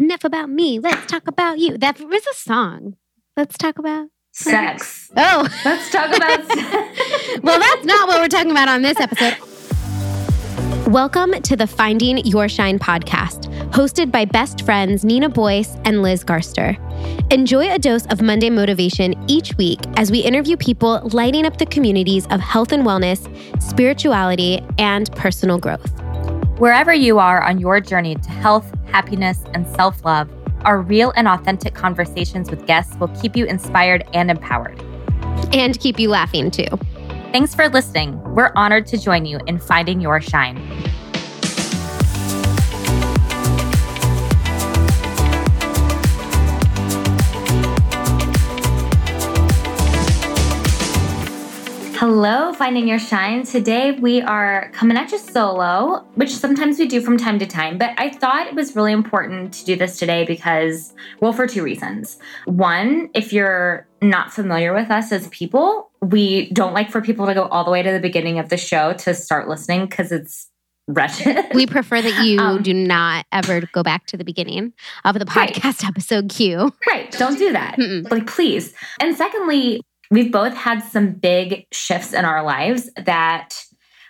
Enough about me. Let's talk about you. That was a song. Let's talk about sex. Oh, let's talk about. well, that's not what we're talking about on this episode. Welcome to the Finding Your Shine podcast, hosted by best friends Nina Boyce and Liz Garster. Enjoy a dose of Monday motivation each week as we interview people lighting up the communities of health and wellness, spirituality, and personal growth. Wherever you are on your journey to health, happiness, and self love, our real and authentic conversations with guests will keep you inspired and empowered. And keep you laughing too. Thanks for listening. We're honored to join you in finding your shine. Hello, Finding Your Shine. Today we are coming at you solo, which sometimes we do from time to time, but I thought it was really important to do this today because, well, for two reasons. One, if you're not familiar with us as people, we don't like for people to go all the way to the beginning of the show to start listening because it's wretched. We prefer that you um, do not ever go back to the beginning of the podcast right. episode cue. Right. Don't do that. Mm-mm. Like, please. And secondly, we've both had some big shifts in our lives that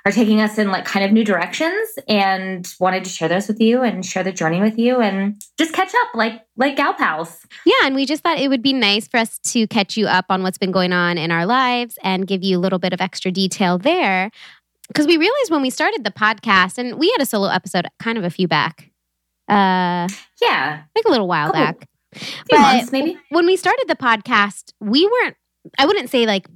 are taking us in like kind of new directions and wanted to share those with you and share the journey with you and just catch up like like gal pals. Yeah, and we just thought it would be nice for us to catch you up on what's been going on in our lives and give you a little bit of extra detail there. Because we realized when we started the podcast, and we had a solo episode kind of a few back. Uh yeah. Like a little while back. Few but months maybe. When we started the podcast, we weren't I wouldn't say like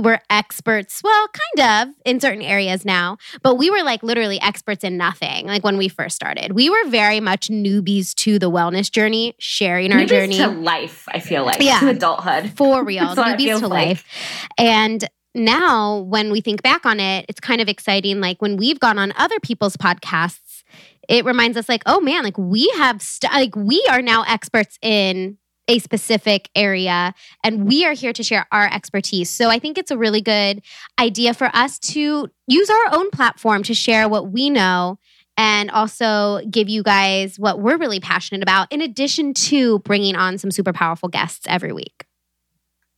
we're experts, well, kind of in certain areas now, but we were like literally experts in nothing. Like when we first started, we were very much newbies to the wellness journey, sharing our newbies journey to life. I feel like yeah, to adulthood for real, newbies to like. life. And now, when we think back on it, it's kind of exciting. Like when we've gone on other people's podcasts, it reminds us, like, oh man, like we have, st- like we are now experts in a specific area and we are here to share our expertise. So I think it's a really good idea for us to use our own platform to share what we know and also give you guys what we're really passionate about in addition to bringing on some super powerful guests every week.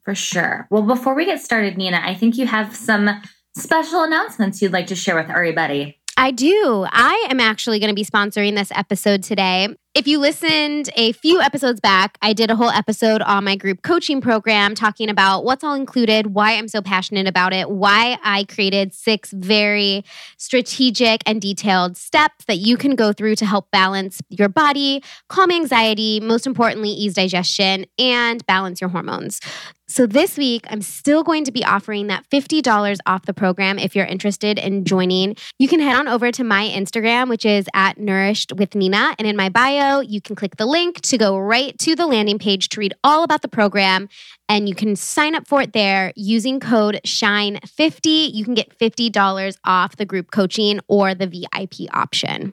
For sure. Well, before we get started, Nina, I think you have some special announcements you'd like to share with everybody. I do. I am actually going to be sponsoring this episode today. If you listened a few episodes back, I did a whole episode on my group coaching program talking about what's all included, why I'm so passionate about it, why I created six very strategic and detailed steps that you can go through to help balance your body, calm anxiety, most importantly, ease digestion, and balance your hormones. So this week, I'm still going to be offering that $50 off the program if you're interested in joining. You can head on over to my Instagram, which is at Nourished with Nina. And in my bio, you can click the link to go right to the landing page to read all about the program. And you can sign up for it there using code SHINE50. You can get $50 off the group coaching or the VIP option.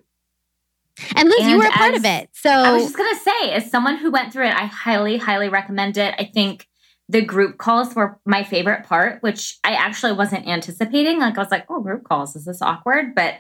And Liz, and you were a part of it. So I was just going to say, as someone who went through it, I highly, highly recommend it. I think the group calls were my favorite part, which I actually wasn't anticipating. Like I was like, oh, group calls, is this awkward? But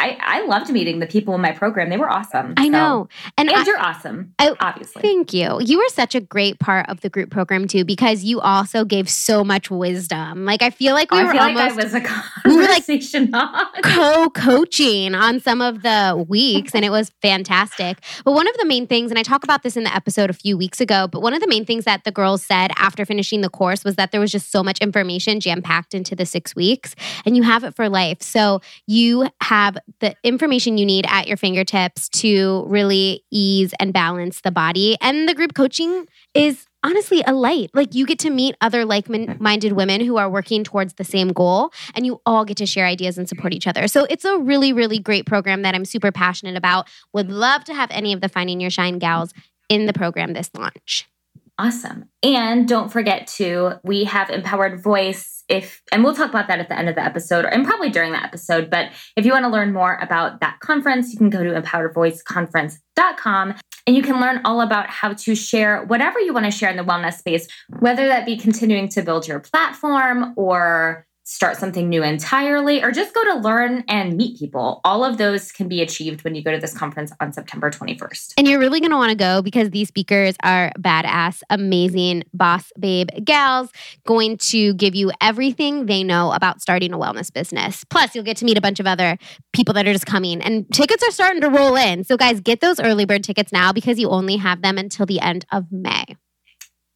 I, I loved meeting the people in my program. They were awesome. I so. know. And, and I, you're awesome, I, obviously. Thank you. You were such a great part of the group program too, because you also gave so much wisdom. Like I feel like we oh, were almost like was a conversation we were like co-coaching on some of the weeks and it was fantastic. But one of the main things, and I talk about this in the episode a few weeks ago, but one of the main things that the girls said after finishing the course was that there was just so much information jam-packed into the six weeks and you have it for life. So you have the information you need at your fingertips to really ease and balance the body. And the group coaching is honestly a light. Like you get to meet other like minded women who are working towards the same goal, and you all get to share ideas and support each other. So it's a really, really great program that I'm super passionate about. Would love to have any of the Finding Your Shine gals in the program this launch. Awesome. And don't forget to, we have Empowered Voice. If, and we'll talk about that at the end of the episode and probably during the episode. But if you want to learn more about that conference, you can go to empoweredvoiceconference.com and you can learn all about how to share whatever you want to share in the wellness space, whether that be continuing to build your platform or start something new entirely, or just go to learn and meet people. All of those can be achieved when you go to this conference on September 21st. And you're really going to want to go because these speakers are badass, amazing boss babe gals, going to give you everything they know about starting a wellness business. Plus, you'll get to meet a bunch of other people that are just coming, and tickets are starting to roll in. So, guys, get those early bird tickets now because you only have them until the end of May.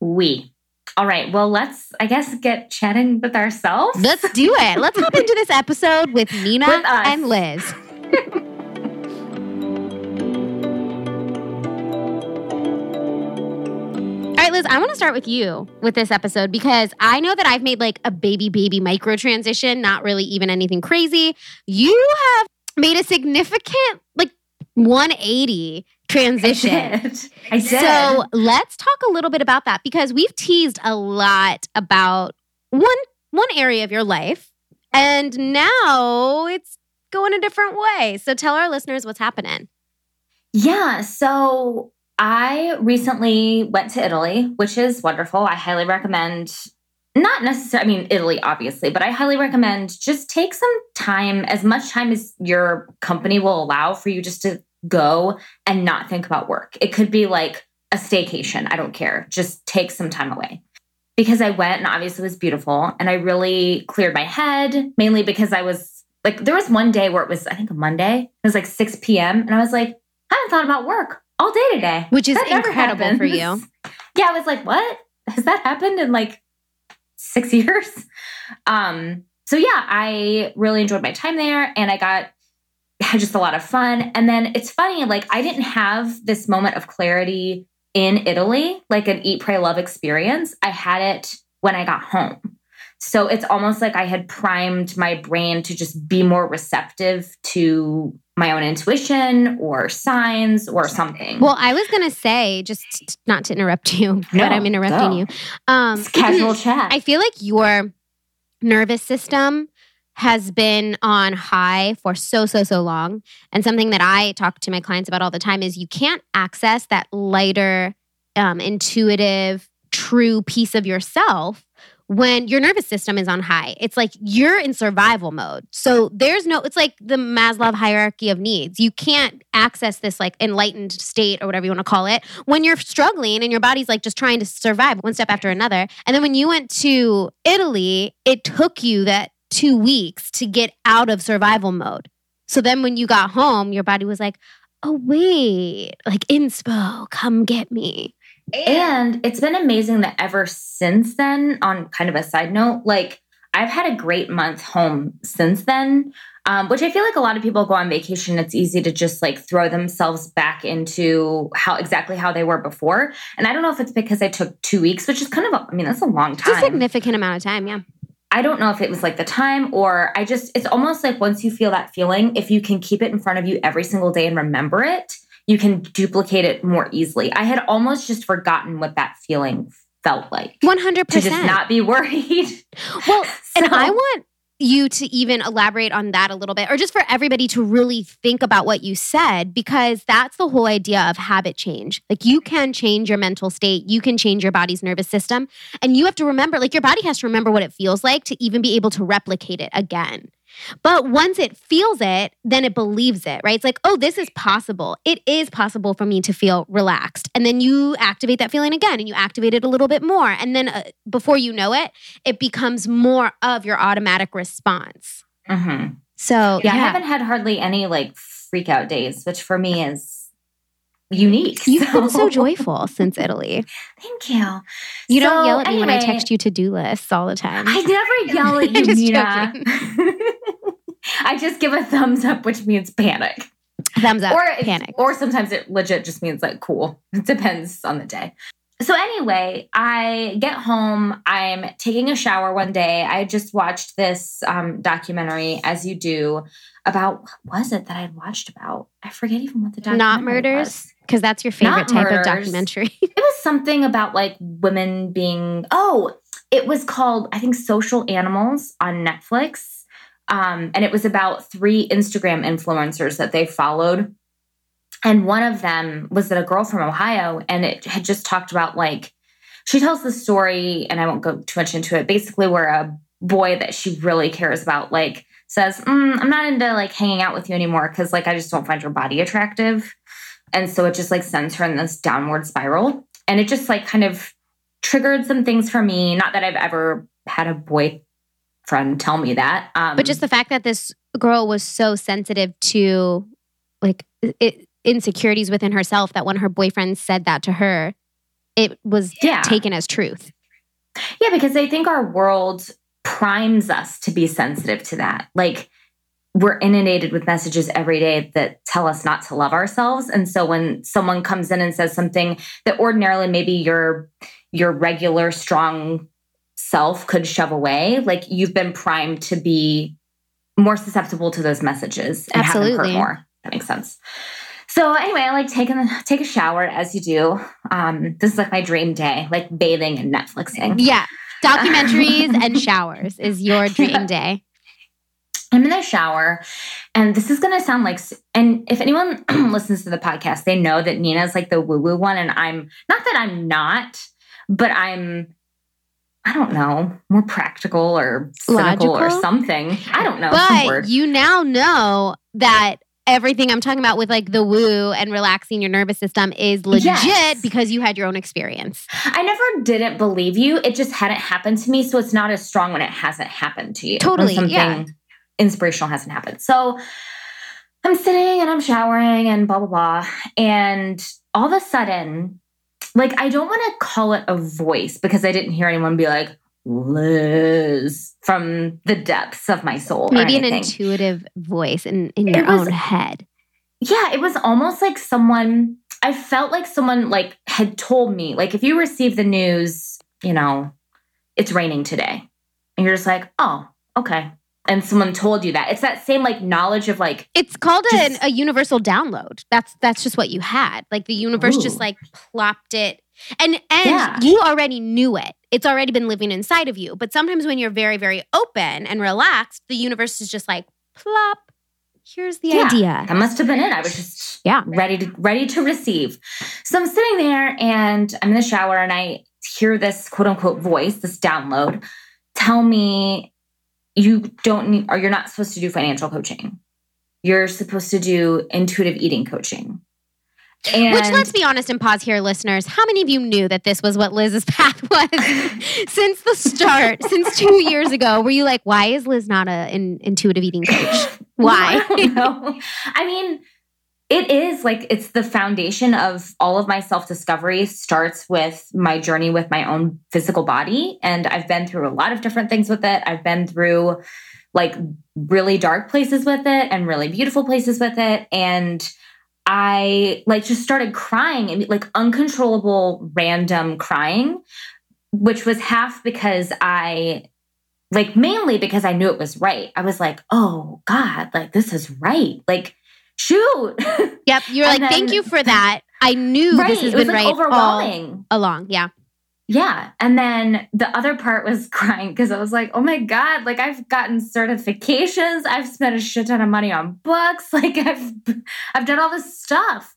We. All right. Well, let's, I guess, get chatting with ourselves. Let's do it. Let's hop into this episode with Nina With and Liz. All right, Liz, I want to start with you with this episode because I know that I've made like a baby, baby micro transition, not really even anything crazy. You have made a significant, like 180 transition. I did. I did. So let's talk a little bit about that because we've teased a lot about one one area of your life, and now it's going a different way. So tell our listeners what's happening. Yeah. So I recently went to Italy, which is wonderful. I highly recommend, not necessarily, I mean, Italy, obviously, but I highly recommend just take some time, as much time as your company will allow for you just to go and not think about work. It could be like a staycation. I don't care. Just take some time away. Because I went and obviously it was beautiful and I really cleared my head, mainly because I was like, there was one day where it was, I think a Monday, it was like 6 p.m. And I was like, I haven't thought about work all day today. Which is That incredible for you. Yeah, I was like, what? Has that happened in like six years? Um, so yeah, I really enjoyed my time there and I got had just a lot of fun. And then it's funny, like I didn't have this moment of clarity in Italy, like an eat, pray, love experience. I had it when I got home. So it's almost like I had primed my brain to just be more receptive to my own intuition or signs or something. Well, I was gonna say, just not to interrupt you, No, but I'm interrupting you. Um, it's casual chat. I feel like your nervous system has been on high for so, so, so long. And something that I talk to my clients about all the time is you can't access that lighter, um, intuitive, true piece of yourself when your nervous system is on high. It's like you're in survival mode. So there's no, it's like the Maslow hierarchy of needs. You can't access this like enlightened state or whatever you want to call it when you're struggling and your body's like just trying to survive one step after another. And then when you went to Italy, it took you that two weeks to get out of survival mode. So then when you got home, your body was like, oh, wait, like inspo, come get me. And it's been amazing that ever since then, on kind of a side note, like I've had a great month home since then, um, which I feel like a lot of people go on vacation. It's easy to just like throw themselves back into how exactly how they were before. And I don't know if it's because I took two weeks, which is kind of, a, I mean, that's a long It's a time. significant amount of time, yeah. I don't know if it was like the time or I just, it's almost like once you feel that feeling, if you can keep it in front of you every single day and remember it, you can duplicate it more easily. I had almost just forgotten what that feeling felt like. 100%. To just not be worried. Well, and I want you to even elaborate on that a little bit, or just for everybody to really think about what you said, because that's the whole idea of habit change. Like you can change your mental state, you can change your body's nervous system, and you have to remember, like your body has to remember what it feels like to even be able to replicate it again. But once it feels it, then it believes it, right? It's like, oh, this is possible. It is possible for me to feel relaxed. And then you activate that feeling again and you activate it a little bit more. And then uh, before you know it, it becomes more of your automatic response. Mhm. So, Yeah, yeah, I haven't had hardly any like freak out days, which for me is unique. you've been so joyful since Italy. Thank you. You don't yell at me when I text you to do lists all the time. I never yell at you, Nina. I just give a thumbs up, which means panic. Thumbs up, or panic. Or sometimes it legit just means like cool. It depends on the day. So anyway, I get home. I'm taking a shower one day. I just watched this um, documentary, as you do, about what was it that I had watched about? I forget even what the documentary Not murders, because that's your favorite Not type of documentary. It was something about like women being. Oh, it was called I think Social Animals on Netflix. Um, and it was about three Instagram influencers that they followed. And one of them was that a girl from Ohio, and it had just talked about like she tells the story, and I won't go too much into it. Basically, where a boy that she really cares about like says, mm, "I'm not into like hanging out with you anymore because like I just don't find your body attractive," and so it just like sends her in this downward spiral, and it just like kind of triggered some things for me. Not that I've ever had a boyfriend tell me that, um, but just the fact that this girl was so sensitive to like it, insecurities within herself that when her boyfriend said that to her, it was Yeah. taken as truth. Yeah, because I think our world primes us to be sensitive to that. Like we're inundated with messages every day that tell us not to love ourselves. And so when someone comes in and says something that ordinarily maybe your your regular strong self could shove away, like you've been primed to be more susceptible to those messages and have them Absolutely. hurt more. That makes sense. So anyway, I like taking take a shower as you do. Um, this is like my dream day, like bathing and Netflixing. Yeah. Documentaries and showers is your dream day. I'm in the shower, and this is gonna sound like. And if anyone listens to the podcast, they know that Nina's like the woo woo one, and I'm not that I'm not, but I'm. I don't know, more practical or cynical or something. I don't know. But you now know that everything I'm talking about with like the woo and relaxing your nervous system is legit Yes. because you had your own experience. I never didn't believe you. It just hadn't happened to me, so it's not as strong when it hasn't happened to you. when Totally, something yeah. inspirational hasn't happened. So I'm sitting and I'm showering and blah blah blah, and all of a sudden, like I don't want to call it a voice because I didn't hear anyone be like Liz from the depths of my soul. Maybe an intuitive voice in, in your was- own head. Yeah, it was almost like someone, I felt like someone like had told me, like if you receive the news, you know, it's raining today. And you're just like, oh, okay. And someone told you that. It's that same like knowledge of like, It's called an, a universal download. That's that's just what you had. Like the universe just like plopped it, and and Yeah. you already knew it. It's already been living inside of you. But sometimes when you're very very open and relaxed, the universe is just like plop. Here's the Yeah. idea. that must have been it. I was just Yeah. ready to ready to receive. So I'm sitting there and I'm in the shower and I hear this quote unquote voice, this download, tell me you don't need or you're not supposed to do financial coaching. You're supposed to do intuitive eating coaching. And Which let's be honest and pause here, listeners. How many of you knew that this was what Liz's path was since the start, since two years ago? Were you like, why is Liz not an intuitive eating coach? Why? I. I mean, it is like it's the foundation of all of my self discovery starts with my journey with my own physical body. And I've been through a lot of different things with it. I've been through like really dark places with it and really beautiful places with it. And I like just started crying and like uncontrollable random crying, which was half because I like mainly because I knew it was right. I was like, oh God, like this is right. Like, shoot. Yep. You're like, thank you for that. I knew right. this has been like right all overwhelming. along. Yeah. Yeah. And then the other part was crying because I was like, oh my God, like I've gotten certifications. I've spent a shit ton of money on books. Like I've I've done all this stuff.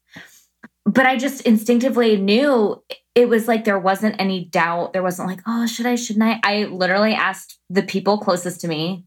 But I just instinctively knew it was like there wasn't any doubt. There wasn't like, oh, should I, shouldn't I? I literally asked the people closest to me.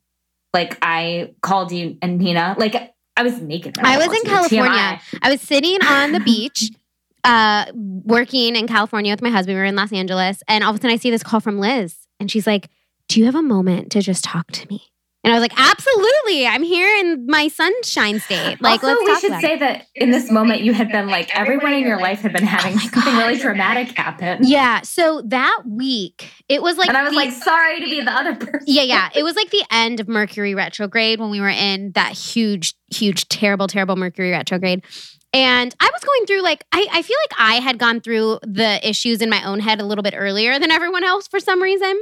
Like I called you and Nina. Like I was naked. I was in. California. TMI. I was sitting on the beach, uh, working in California with my husband. We were in Los Angeles, and all of a sudden I see this call from Liz, and she's like, "Do you have a moment to just talk to me?" And I was like, "Absolutely! I'm here in my sunshine state. Like, also, we should say it." that in this moment you had been like everyone in your life had been oh having Oh something God. really dramatic happen. Yeah. So that week, it was like, and I was the- like, sorry to be the other person. yeah, yeah. It was like the end of Mercury retrograde when we were in that huge, huge, terrible, terrible Mercury retrograde. And I was going through like I, I feel like I had gone through the issues in my own head a little bit earlier than everyone else for some reason.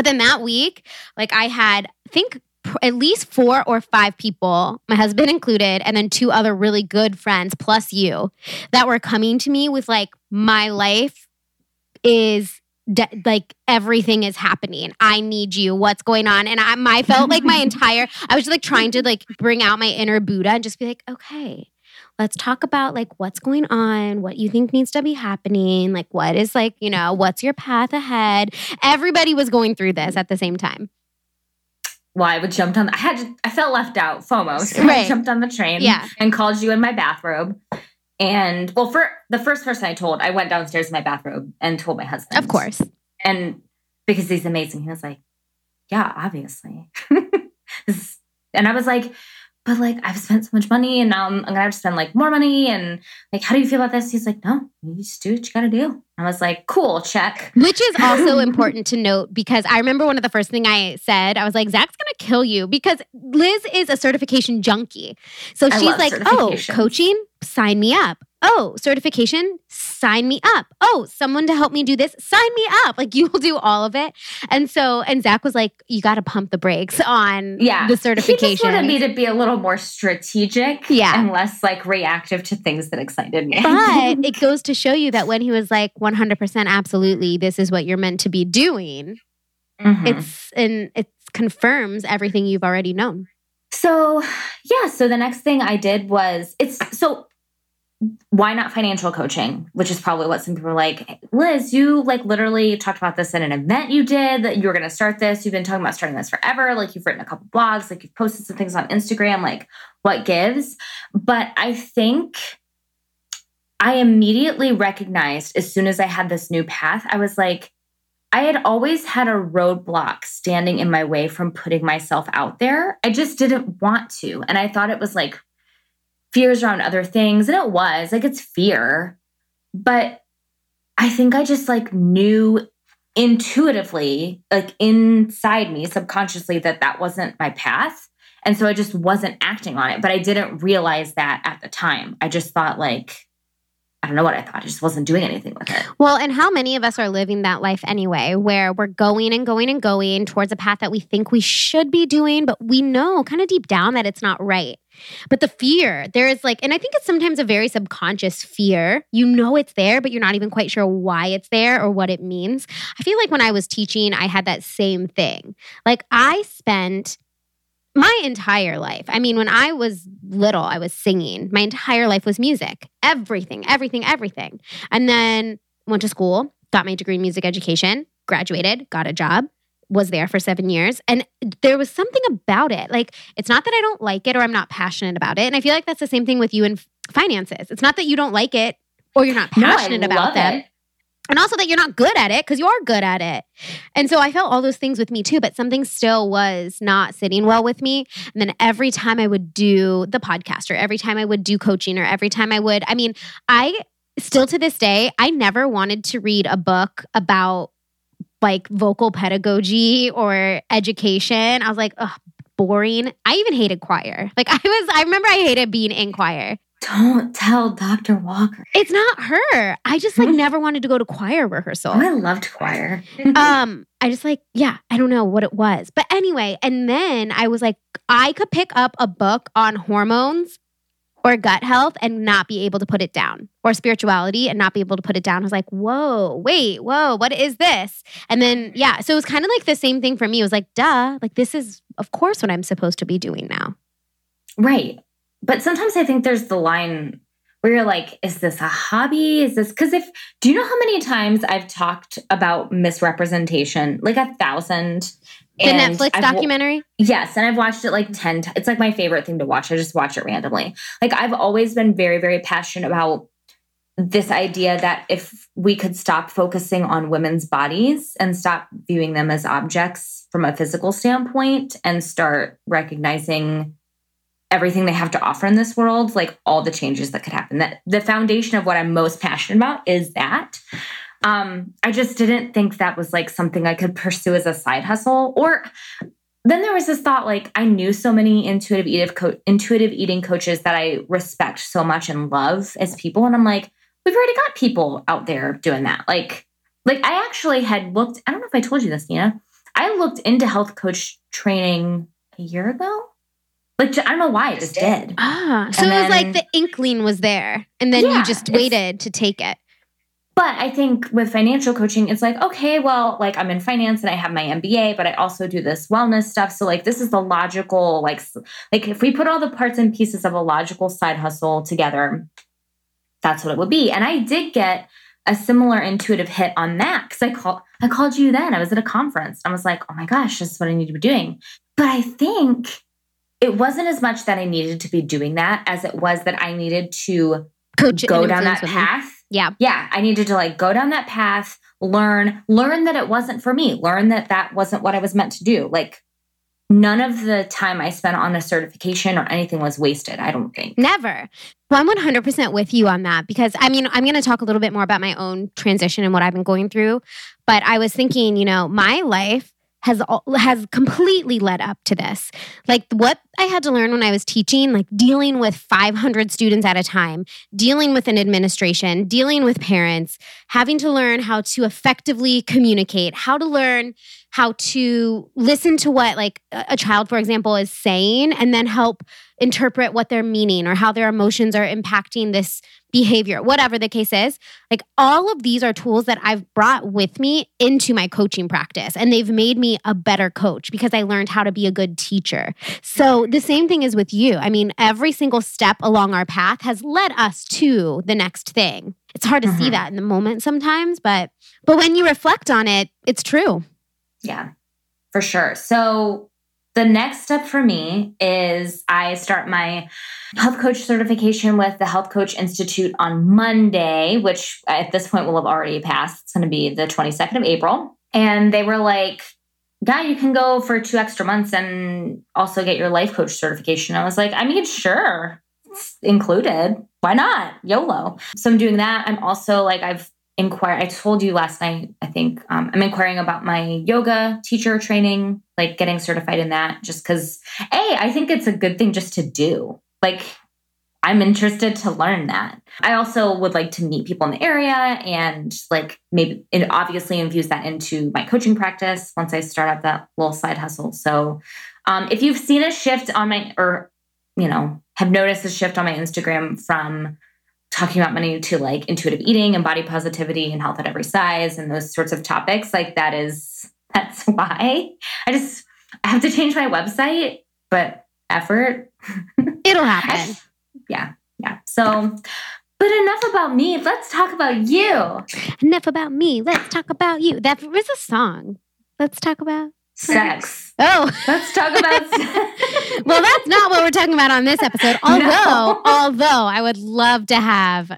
But then that week, like I had I think at least four or five people, my husband included, and then two other really good friends plus you that were coming to me with like my life is de- like everything is happening. I need you. What's going on? And I, I felt like my entire, I was just like trying to like bring out my inner Buddha and just be like, okay, let's talk about like what's going on, what you think needs to be happening, like what is like, you know, what's your path ahead. Everybody was going through this at the same time. well, I would jumped on. I had to, I felt left out, FOMO. So Right. I jumped on the train Yeah. and called you in my bathrobe. And well, for the first person I told, I went downstairs in my bathrobe and told my husband. Of course. And because he's amazing, he was like, Yeah, obviously. And I was like, but like I've spent so much money and now I'm, I'm gonna have to spend like more money and like how do you feel about this? He's like, No, you just do what you gotta do. I was like, Cool, check. Which is also important to note because I remember one of the first thing I said, I was like, Zach's gonna kill you because Liz is a certification junkie. So I she's like, oh, coaching, sign me up. Oh, certification, sign me up. Oh, someone to help me do this, sign me up. Like you will do all of it. And so, and Zach was like, you got to pump the brakes on Yeah. the certification. He just wanted me to be a little more strategic Yeah. and less like reactive to things that excited me. but it goes to show you that when he was like 100% absolutely, this is what you're meant to be doing, Mhm. it's and it confirms everything you've already known. So, yeah, so the next thing I did was it's so why not financial coaching, which is probably what some people are like, Liz, you like literally talked about this in an event you did that you were going to start this. You've been talking about starting this forever. Like you've written a couple blogs, like you've posted some things on Instagram, like what gives. But I think I immediately recognized as soon as I had this new path, I was like, I had always had a roadblock standing in my way from putting myself out there. I just didn't want to. And I thought it was like fears around other things. And it was like it's fear. But I think I just like knew intuitively, like inside me, subconsciously, that that wasn't my path. And so I just wasn't acting on it. But I didn't realize that at the time. I just thought, like, I don't know what I thought. I just wasn't doing anything with it. Well, and how many of us are living that life anyway, where we're going and going and going towards a path that we think we should be doing, but we know kind of deep down that it's not right. But the fear, there is like, and I think it's sometimes a very subconscious fear. You know it's there, but you're not even quite sure why it's there or what it means. I feel like when I was teaching, I had that same thing. Like I spent my entire life. I mean, when I was little, I was singing. My entire life was music. Everything, everything, everything. And then went to school, got my degree in music education, graduated, got a job, was there for seven years. And there was something about it. Like, it's not that I don't like it or I'm not passionate about it. And I feel like that's the same thing with you in f- finances. It's not that you don't like it or you're not No, passionate about love them. it. And also that you're not good at it because you are good at it. And so I felt all those things with me too, but something still was not sitting well with me. And then every time I would do the podcast or every time I would do coaching or every time I would, I mean, I still to this day, I never wanted to read a book about like vocal pedagogy or education. I was like, boring. I even hated choir. Like I was, I remember I hated being in choir. Don't tell Dr. Walker. It's not her. I just like never wanted to go to choir rehearsal. Oh, I loved choir. um i just like yeah i don't know what it was but anyway and then i was like i could pick up a book on hormones or gut health and not be able to put it down or spirituality and not be able to put it down i was like whoa wait whoa what is this and then yeah so it was kind of like the same thing for me it was like duh like this is of course what i'm supposed to be doing now right. But sometimes I think there's the line where you're like, is this a hobby? Is this because if do you know how many times I've talked about Miss Representation? Like a thousand. the netflix I've documentary Yes, and I've watched it like 10 times. It's like my favorite thing to watch. I just watch it randomly. Like I've always been very very passionate about this idea that if we could stop focusing on women's bodies and stop viewing them as objects from a physical standpoint and start recognizing everything they have to offer in this world, like all the changes that could happen. That the foundation of what I'm most passionate about is that. Um, I just didn't think that was like something I could pursue as a side hustle. Or then there was this thought like I knew so many intuitive co- intuitive eating coaches that I respect so much and love as people, and I'm like, we've already got people out there doing that. Like, like I actually had looked. I don't know if I told you this, Nina. I looked into health coach training a year ago. Like I don't know why I just did. ah so And it was like the inkling was there and then Yeah, you just waited to take it But I think with financial coaching, it's like, okay, well, like I'm in finance and I have my MBA, but I also do this wellness stuff. So like this is the logical, like, like if we put all the parts and pieces of a logical side hustle together, that's what it would be. And I did get a similar intuitive hit on that because I called I called you then. I was at a conference. I was like, oh my gosh, this is what I need to be doing. But I think it wasn't as much that I needed to be doing that as it was that I needed to Coach go down that path. Yeah. Yeah, I needed to like go down that path, learn, learn that it wasn't for me, learn that that wasn't what I was meant to do. Like none of the time I spent on a certification or anything was wasted, I don't think. Never. Well, I'm 100% with you on that because I mean, I'm going to talk a little bit more about my own transition and what I've been going through. But I was thinking, you know, my life has has completely led up to this. Like what I had to learn when I was teaching, like dealing with 500 students at a time, dealing with an administration, dealing with parents, having to learn how to effectively communicate, how to learn how to listen to what like a child for example is saying and then help interpret what they're meaning or how their emotions are impacting this behavior, whatever the case is. Like all of these are tools that I've brought with me into my coaching practice and they've made me a better coach because I learned how to be a good teacher. So the same thing is with you. I mean, every single step along our path has led us to the next thing. It's hard to see Mhm. that in the moment sometimes, but but when you reflect on it, it's true. Yeah, for sure. So the next step for me is I start my health coach certification with the Health Coach Institute on Monday, which at this point will have already passed. It's going to be the 22nd of April. And they were like, Guy, you can go for two extra months and also get your life coach certification. I was like, I mean, sure, it's included. Why not? YOLO. So I'm doing that. I'm also like, I've inquired, I told you last night, I think um, I'm inquiring about my yoga teacher training, like getting certified in that, just because, A, I think it's a good thing just to do. Like, I'm interested to learn that. I also would like to meet people in the area and like maybe and obviously infuse that into my coaching practice once I start up that little side hustle. So um, if you've seen a shift on my or you know have noticed a shift on my Instagram from talking about money to like intuitive eating and body positivity and health at every size and those sorts of topics, like that is that's why I just I have to change my website, but effort It'll happen. yeah, yeah. So, but enough about me. Let's talk about you. Enough about me. Let's talk about you. That was a song. Let's talk about Sex. Oh. Let's talk about. well, that's not what we're talking about on this episode. Although, No. although I would love to have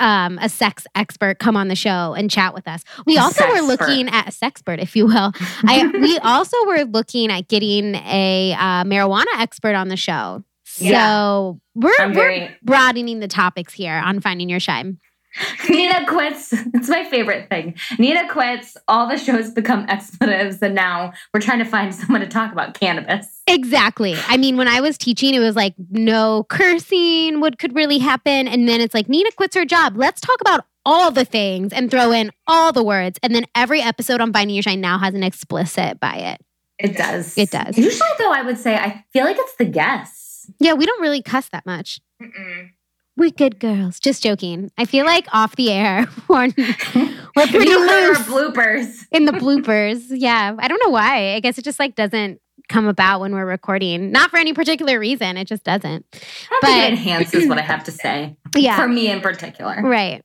um, a sex expert come on the show and chat with us. We A also were looking at a sexpert, if you will. I we also were looking at getting a uh, marijuana expert on the show. So Yeah. we're we're broadening the topics here on finding your shine. Nina quits. It's my favorite thing. Nina quits. All the shows become expletives, and now we're trying to find someone to talk about cannabis. Exactly. I mean, when I was teaching, it was like no cursing would could really happen, and then it's like Nina quits her job. Let's talk about all the things and throw in all the words, and then every episode on Finding Your Shine now has an explicit by it. It does. It does. Usually, though, I would say I feel like it's the guests. Yeah, we don't really cuss that much. Mm-mm. We're good girls. Just joking. I feel like off the air, we're, we're pretty loose bloopers. in the bloopers. Yeah, I don't know why. I guess it just like doesn't come about when we're recording. Not for any particular reason. It just doesn't. I But- it enhances what I have to say Yeah. for me in particular. Right.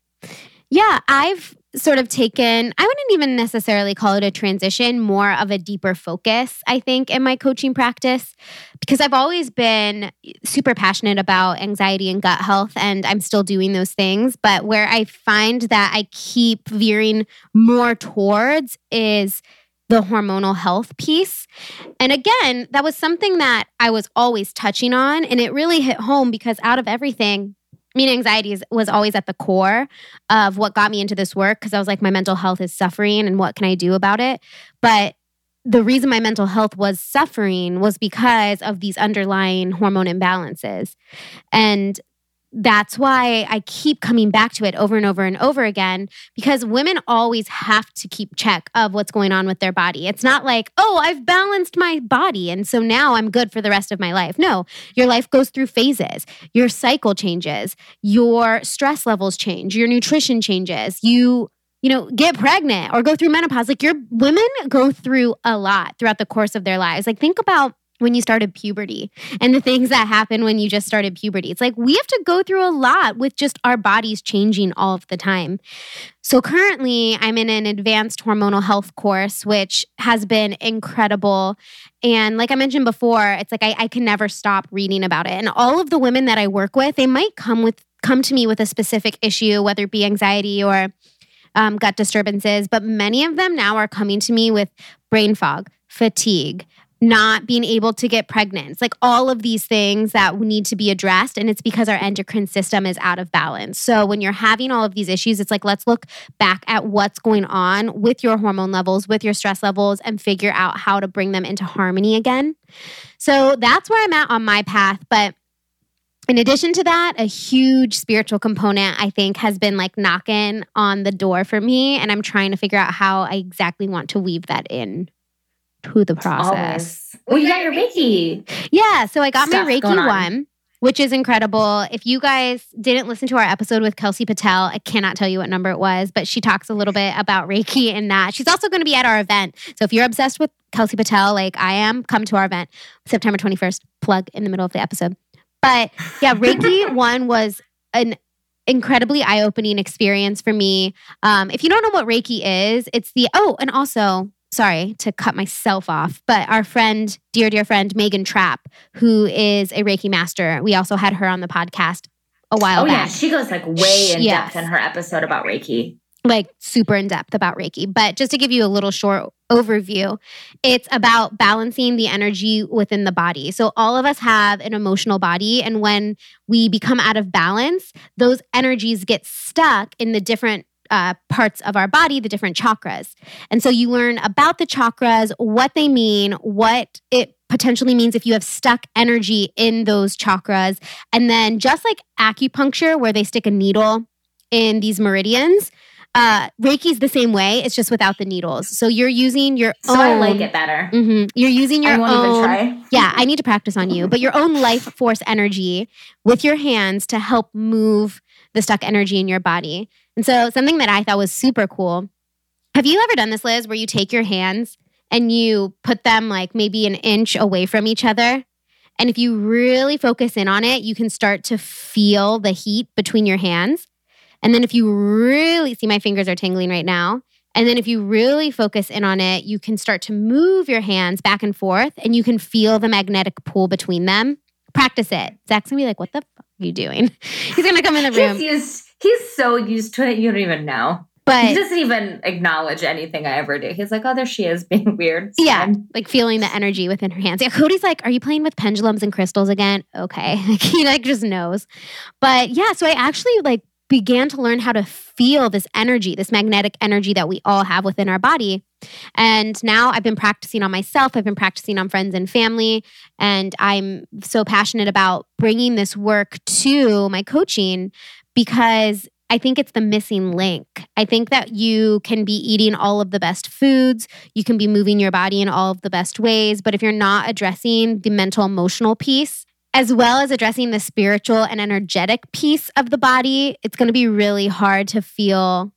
Yeah, I've sort of taken, I wouldn't even necessarily call it a transition, more of a deeper focus, I think, in my coaching practice, because I've always been super passionate about anxiety and gut health, and I'm still doing those things. But where I find that I keep veering more towards is the hormonal health piece. And again, that was something that I was always touching on, and it really hit home because out of everything, mean, anxiety was always at the core of what got me into this work because I was like, my mental health is suffering and what can I do about it? But the reason my mental health was suffering was because of these underlying hormone imbalances. And that's why I keep coming back to it over and over and over again because women always have to keep check of what's going on with their body. It's not like, oh, I've balanced my body and so now I'm good for the rest of my life. No, your life goes through phases. Your cycle changes, your stress levels change, your nutrition changes. You you know, get pregnant or go through menopause. Like your women go through a lot throughout the course of their lives. Like think about when you started puberty and the things that happen when you just started puberty. It's like we have to go through a lot with just our bodies changing all of the time. So currently, I'm in an advanced hormonal health course, which has been incredible. And like I mentioned before, it's like I, I can never stop reading about it. And all of the women that I work with, they might come with come to me with a specific issue, whether it be anxiety or um, gut disturbances, but many of them now are coming to me with brain fog, fatigue, not being able to get pregnant. It's like all of these things that need to be addressed. And it's because our endocrine system is out of balance. So when you're having all of these issues, it's like, let's look back at what's going on with your hormone levels, with your stress levels, and figure out how to bring them into harmony again. So that's where I'm at on my path. But in addition to that, a huge spiritual component, I think, has been like knocking on the door for me. And I'm trying to figure out how I exactly want to weave that in to the process. Always. Well, you got your Reiki. Yeah. So I got my Reiki one, which is incredible. If you guys didn't listen to our episode with Kelsey Patel, I cannot tell you what number it was, but she talks a little bit about Reiki and that. She's also going to be at our event. So if you're obsessed with Kelsey Patel, like I am, come to our event September 21st. Plug in the middle of the episode. But yeah, Reiki one was an incredibly eye opening experience for me. Um, if you don't know what Reiki is, it's the, oh, and also, sorry to cut myself off, but our friend, dear, dear friend, Megan Trapp, who is a Reiki master, we also had her on the podcast a while oh, back. oh, back. yeah. She goes like way in yes. depth in her episode about Reiki like super in depth about Reiki. But just to give you a little short overview, it's about balancing the energy within the body. So all of us have an emotional body. And when we become out of balance, those energies get stuck in the different uh, parts of our body, the different chakras. And so you learn about the chakras, what they mean, what it potentially means if you have stuck energy in those chakras. And then just like acupuncture, where they stick a needle in these meridians, uh, Reiki's the same way. It's just without the needles. So you're using your so own. I like it better. Mm-hmm, you're using your own. Yeah, I need to practice on you, but your own life force energy with your hands to help move the stuck energy in your body. And so something that I thought was super cool. Have you ever done this, Liz, where you take your hands and you put them like maybe an inch away from each other? And if you really focus in on it, you can start to feel the heat between your hands. And then if you really see my fingers are tingling right now, and then if you really focus in on it, you can start to move your hands back and forth and you can feel the magnetic pull between them. Practice it. Zach's gonna be like, what the fuck are you doing? He's gonna come in the room. He's, used, he's so used to it, you don't even know. But he doesn't even acknowledge anything I ever do. He's like, oh, there she is being weird. It's yeah. Fine. Like feeling the energy within her hands. Yeah. Cody's like, are you playing with pendulums and crystals again? Okay. he like just knows. But yeah, so I actually like began to learn how to feel this energy, this magnetic energy that we all have within our body. And now I've been practicing on myself, I've been practicing on friends and family. And I'm so passionate about bringing this work to my coaching because I think it's the missing link. I think that you can be eating all of the best foods, you can be moving your body in all of the best ways, but if you're not addressing the mental emotional piece, as well as addressing the spiritual and energetic piece of the body, it's going to be really hard to feel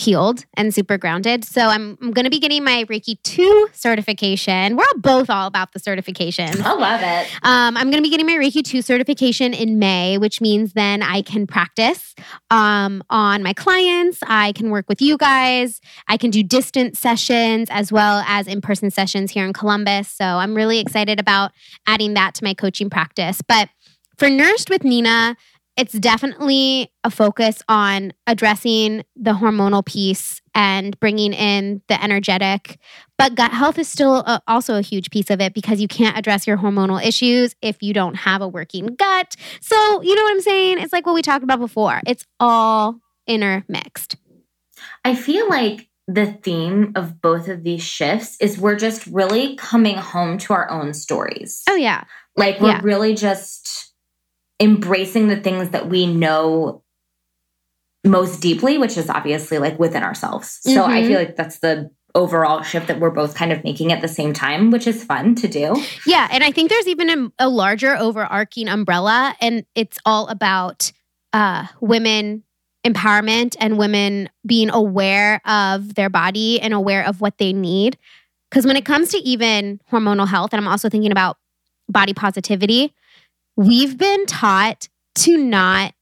healed and super grounded. So I'm, I'm going to be getting my Reiki 2 certification. We're both all about the certification. I love it. Um, I'm going to be getting my Reiki 2 certification in May, which means then I can practice um, on my clients. I can work with you guys. I can do distance sessions as well as in person sessions here in Columbus. So I'm really excited about adding that to my coaching practice. But for Nourished with Nina, it's definitely a focus on addressing the hormonal piece and bringing in the energetic. But gut health is still a, also a huge piece of it because you can't address your hormonal issues if you don't have a working gut. So, you know what I'm saying? It's like what we talked about before, it's all intermixed. I feel like the theme of both of these shifts is we're just really coming home to our own stories. Oh, yeah. Like we're yeah. really just embracing the things that we know most deeply, which is obviously like within ourselves. So mm-hmm. I feel like that's the overall shift that we're both kind of making at the same time, which is fun to do. Yeah. And I think there's even a, a larger overarching umbrella, and it's all about uh, women empowerment and women being aware of their body and aware of what they need. Because when it comes to even hormonal health, and I'm also thinking about body positivity, we've been taught to not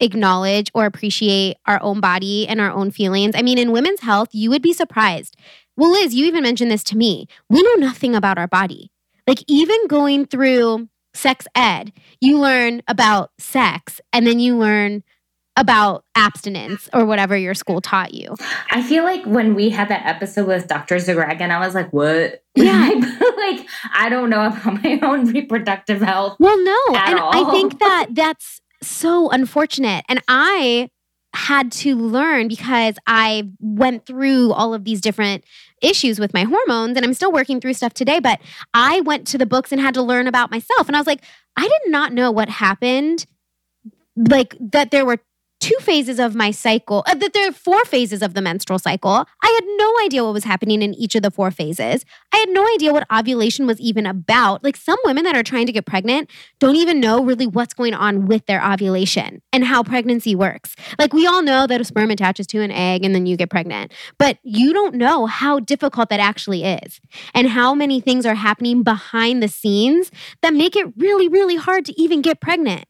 acknowledge or appreciate our own body and our own feelings. I mean, in women's health, you would be surprised. Well, Liz, you even mentioned this to me. We know nothing about our body. Like, even going through sex ed, you learn about sex and then you learn about abstinence or whatever your school taught you. I feel like when we had that episode with Dr. Zagragan, I was like, what? Yeah. like, I don't know about my own reproductive health. Well, no. and all. I think that that's so unfortunate. And I had to learn because I went through all of these different issues with my hormones and I'm still working through stuff today. But I went to the books and had to learn about myself. And I was like, I did not know what happened. Like that there were two phases of my cycle, uh, that there are four phases of the menstrual cycle. I had no idea what was happening in each of the four phases. I had no idea what ovulation was even about. Like some women that are trying to get pregnant don't even know really what's going on with their ovulation and how pregnancy works. Like we all know that a sperm attaches to an egg and then you get pregnant, but you don't know how difficult that actually is and how many things are happening behind the scenes that make it really, really hard to even get pregnant.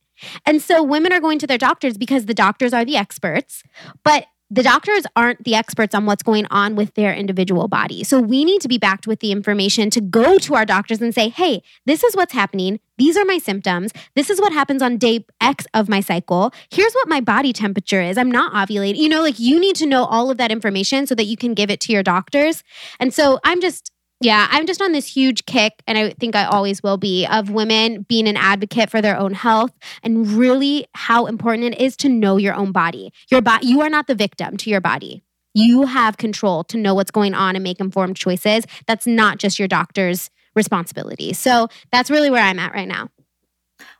And so women are going to their doctors because the doctors are the experts, but the doctors aren't the experts on what's going on with their individual body. So we need to be backed with the information to go to our doctors and say, hey, this is what's happening. These are my symptoms. This is what happens on day X of my cycle. Here's what my body temperature is. I'm not ovulating. You know, like you need to know all of that information so that you can give it to your doctors. And so I'm just yeah, I'm just on this huge kick, and I think I always will be, of women being an advocate for their own health and really how important it is to know your own body. Your body, you are not the victim to your body. You have control to know what's going on and make informed choices. That's not just your doctor's responsibility. So that's really where I'm at right now.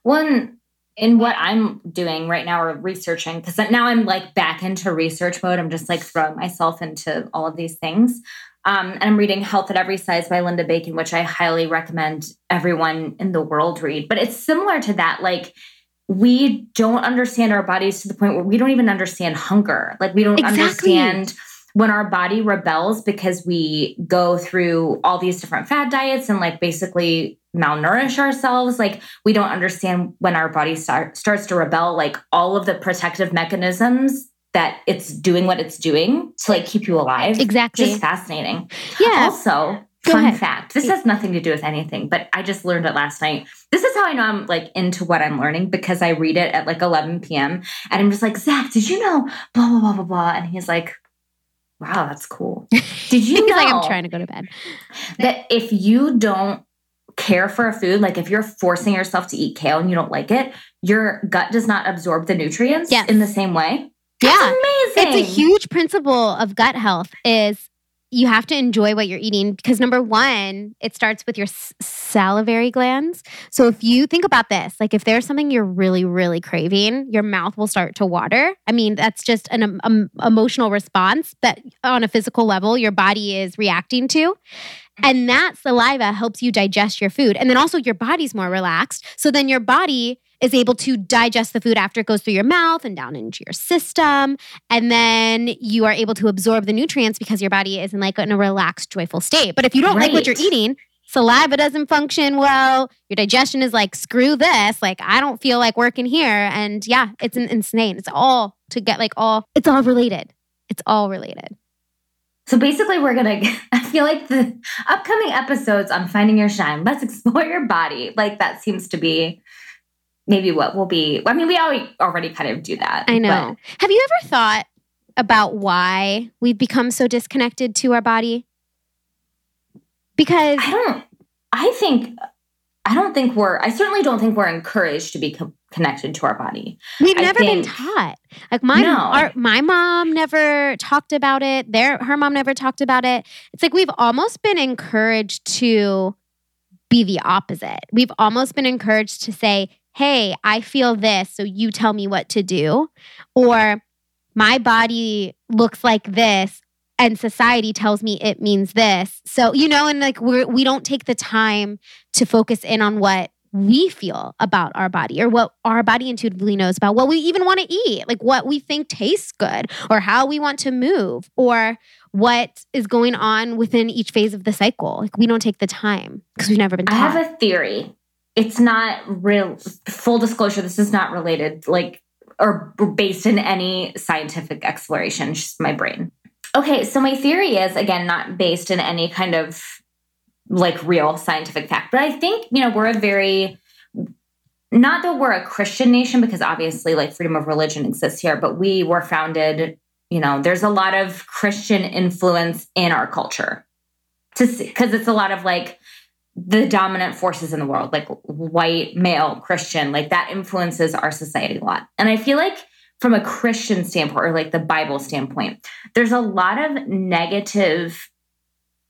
One in what I'm doing right now or researching, because now I'm like back into research mode. I'm just like throwing myself into all of these things. Um, and I'm reading Health at Every Size by Linda Bacon, which I highly recommend everyone in the world read. But it's similar to that. Like, we don't understand our bodies to the point where we don't even understand hunger. Like, we don't exactly. understand when our body rebels because we go through all these different fad diets and like basically malnourish ourselves like we don't understand when our body start, starts to rebel like all of the protective mechanisms that it's doing what it's doing to like keep you alive. Exactly. Just fascinating. Yeah. Also, Go fun ahead. fact. This has nothing to do with anything, but I just learned it last night. This is how I know I'm like into what I'm learning because I read it at like 11 p.m. and I'm just like, Zach, did you know blah blah blah blah blah? And he's like, Wow, that's cool. Did you know? like I'm trying to go to bed. That if you don't care for a food, like if you're forcing yourself to eat kale and you don't like it, your gut does not absorb the nutrients yes. in the same way. Yeah. amazing. It's a huge principle of gut health is you have to enjoy what you're eating because number one, it starts with your salivary glands. So if you think about this, like if there's something you're really, really craving, your mouth will start to water. I mean, that's just an um, um emotional response that on a physical level your body is reacting to. And that saliva helps you digest your food. And then also your body's more relaxed. So then your body is able to digest the food after it goes through your mouth and down into your system. And then you are able to absorb the nutrients because your body is in like in a relaxed, joyful state. But if you don't right. like what you're eating, saliva doesn't function well, your digestion is like, screw this. Like, I don't feel like working here. And yeah, it's an insane. It's all to get like all, it's all related. It's all related. So basically, we're going to, I feel like the upcoming episodes on Finding Your Shine, let's explore your body. Like, that seems to be maybe what will be. I mean, we already kind of do that. I know. But. Have you ever thought about why we've become so disconnected to our body? Because I don't. I think. I don't think we're. I certainly don't think we're encouraged to be co- connected to our body. We've never think, been taught. Like my no. our, my mom never talked about it. Their her mom never talked about it. It's like we've almost been encouraged to be the opposite. We've almost been encouraged to say, hey, I feel this, so you tell me what to do. Or my body looks like this and society tells me it means this. So, you know, and like we're, we don't take the time to focus in on what we feel about our body or what our body intuitively knows about what we even want to eat, like what we think tastes good or how we want to move or what is going on within each phase of the cycle. Like we don't take the time because we've never been taught. I have a theory it's not real full disclosure this is not related like or based in any scientific exploration it's just my brain. Okay so my theory is again not based in any kind of like real scientific fact but i think you know we're a very not that we're a christian nation because obviously like freedom of religion exists here but we were founded you know there's a lot of christian influence in our culture. To because it's a lot of like the dominant forces in the world, like white, male, Christian, like that influences our society a lot. And I feel like from a Christian standpoint or like the Bible standpoint, there's a lot of negative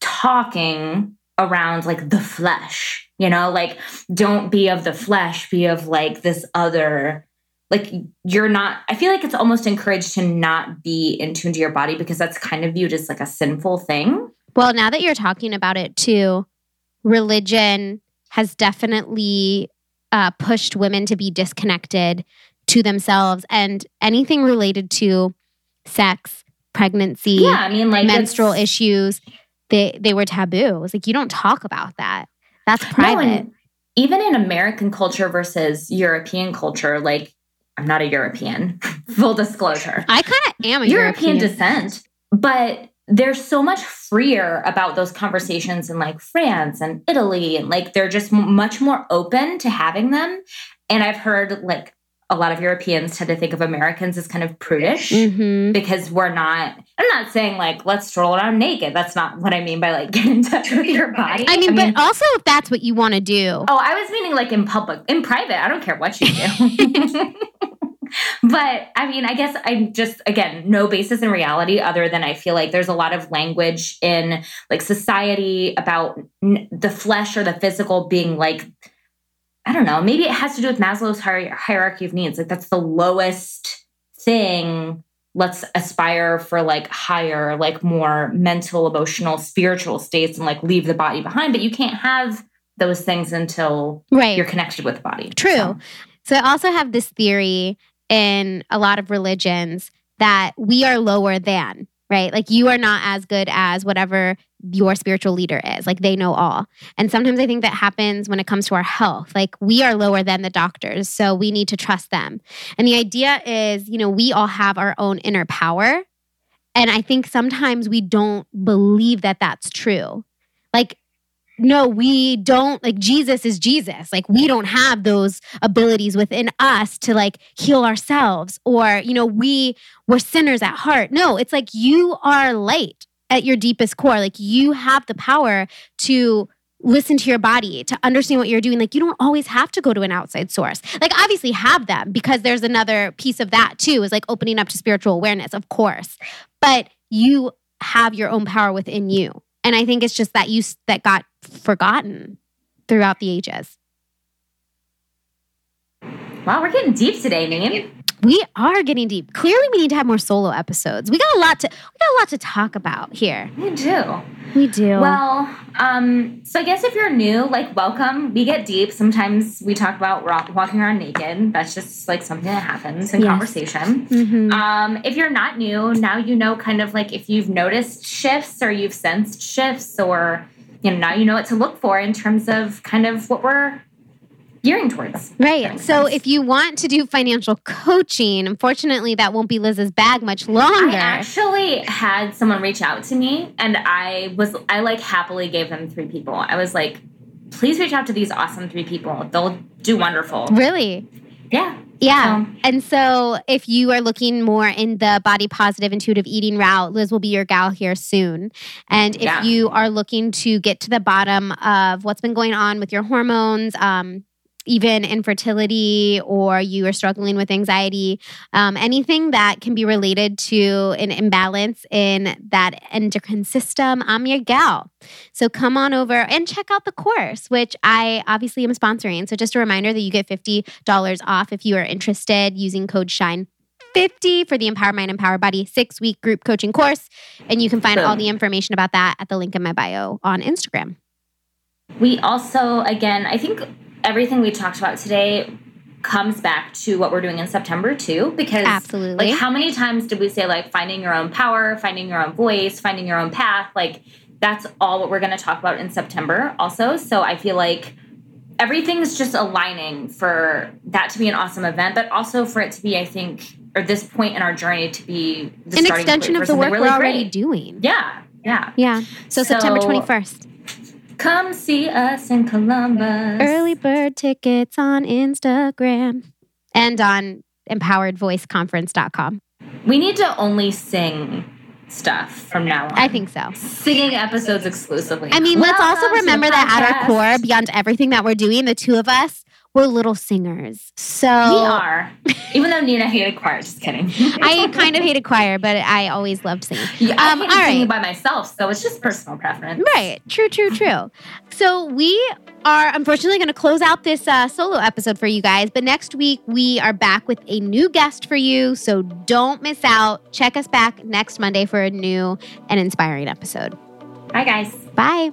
talking around like the flesh, you know, like don't be of the flesh, be of like this other like you're not i feel like it's almost encouraged to not be in tune to your body because that's kind of viewed as like a sinful thing well now that you're talking about it too religion has definitely uh, pushed women to be disconnected to themselves and anything related to sex, pregnancy, yeah, I mean, like menstrual issues. They they were taboo. It was like you don't talk about that. That's private. No, even in American culture versus European culture, like I'm not a European, full disclosure. I kind of am a European, European descent, but they're so much freer about those conversations in like France and Italy and like they're just much more open to having them and I've heard like a lot of Europeans tend to think of Americans as kind of prudish mm-hmm. because we're not. I'm not saying like let's stroll around naked. That's not what I mean by like get in touch with your body. I mean, I mean but also if that's what you want to do. Oh, I was meaning like in public, in private. I don't care what you do. but I mean, I guess I'm just, again, no basis in reality other than I feel like there's a lot of language in like society about n- the flesh or the physical being like, I don't know, maybe it has to do with Maslow's hier- hierarchy of needs. Like that's the lowest thing. Let's aspire for like higher, like more mental, emotional, spiritual states and like leave the body behind. But you can't have those things until right. you're connected with the body. True. So. So I also have this theory in a lot of religions that we are lower than, right? Like you are not as good as whatever your spiritual leader is. Like they know all. And sometimes I think that happens when it comes to our health. Like we are lower than the doctors, so we need to trust them. And the idea is, you know, we all have our own inner power. And I think sometimes we don't believe that that's true. Like no, we don't like Jesus is Jesus. Like we don't have those abilities within us to like heal ourselves or, you know, we were sinners at heart. No, it's like you are light at your deepest core. Like you have the power to listen to your body, to understand what you're doing. Like you don't always have to go to an outside source. Like obviously have them because there's another piece of that too is like opening up to spiritual awareness, of course. But you have your own power within you. And I think it's just that use that got forgotten throughout the ages. Wow, we're getting deep today, Neen. We are getting deep. Clearly, we need to have more solo episodes. We got a lot to we got a lot to talk about here. We do. We do. Well, um, so I guess if you're new, like welcome. We get deep. Sometimes we talk about rock, walking around naked. That's just like something that happens in yes. conversation. Mm-hmm. Um, if you're not new, now you know kind of like if you've noticed shifts or you've sensed shifts or you know now you know what to look for in terms of kind of what we're gearing towards. Right. So if you want to do financial coaching, unfortunately, that won't be Liz's bag much longer. I actually had someone reach out to me and I was, I like happily gave them three people. I was like, please reach out to these awesome three people. They'll do wonderful. Really? Yeah. Yeah. and so if you are looking more in the body positive intuitive eating route, Liz will be your gal here soon. And if yeah. you are looking to get to the bottom of what's been going on with your hormones, um, even infertility or you are struggling with anxiety, um, anything that can be related to an imbalance in that endocrine system, I'm your gal. So come on over and check out the course, which I obviously am sponsoring. So just a reminder that you get $50 off if you are interested using code SHINE 50 for the Empower Mind, Empower Body six week group coaching course. And you can find all the information about that at the link in my bio on Instagram. We also, again, I think everything we talked about today comes back to what we're doing in September too because absolutely like how many times did we say like finding your own power finding your own voice finding your own path like that's all what we're going to talk about in September also so I feel like everything's just aligning for that to be an awesome event, but also for it to be, I think, or this point in our journey to be an extension of the work really we're already great. doing. Yeah, yeah, yeah. So, so September twenty first. Come see us in Columbus. Early bird tickets on Instagram and on empoweredvoiceconference.com. We need to only sing stuff from now on. I think so. Singing episodes exclusively. I mean, let's also remember that at our core, beyond everything that we're doing, the two of us, we're little singers. So we are. Even though Nina hated choir, just kidding. I kind of hated choir, but I always loved singing. Yeah, um, I all right. singing by myself, so it's just personal preference. Right. True. True. True. so we are unfortunately going to close out this uh, solo episode for you guys, but next week we are back with a new guest for you. So don't miss out. Check us back next Monday for a new and inspiring episode. Bye, guys. Bye.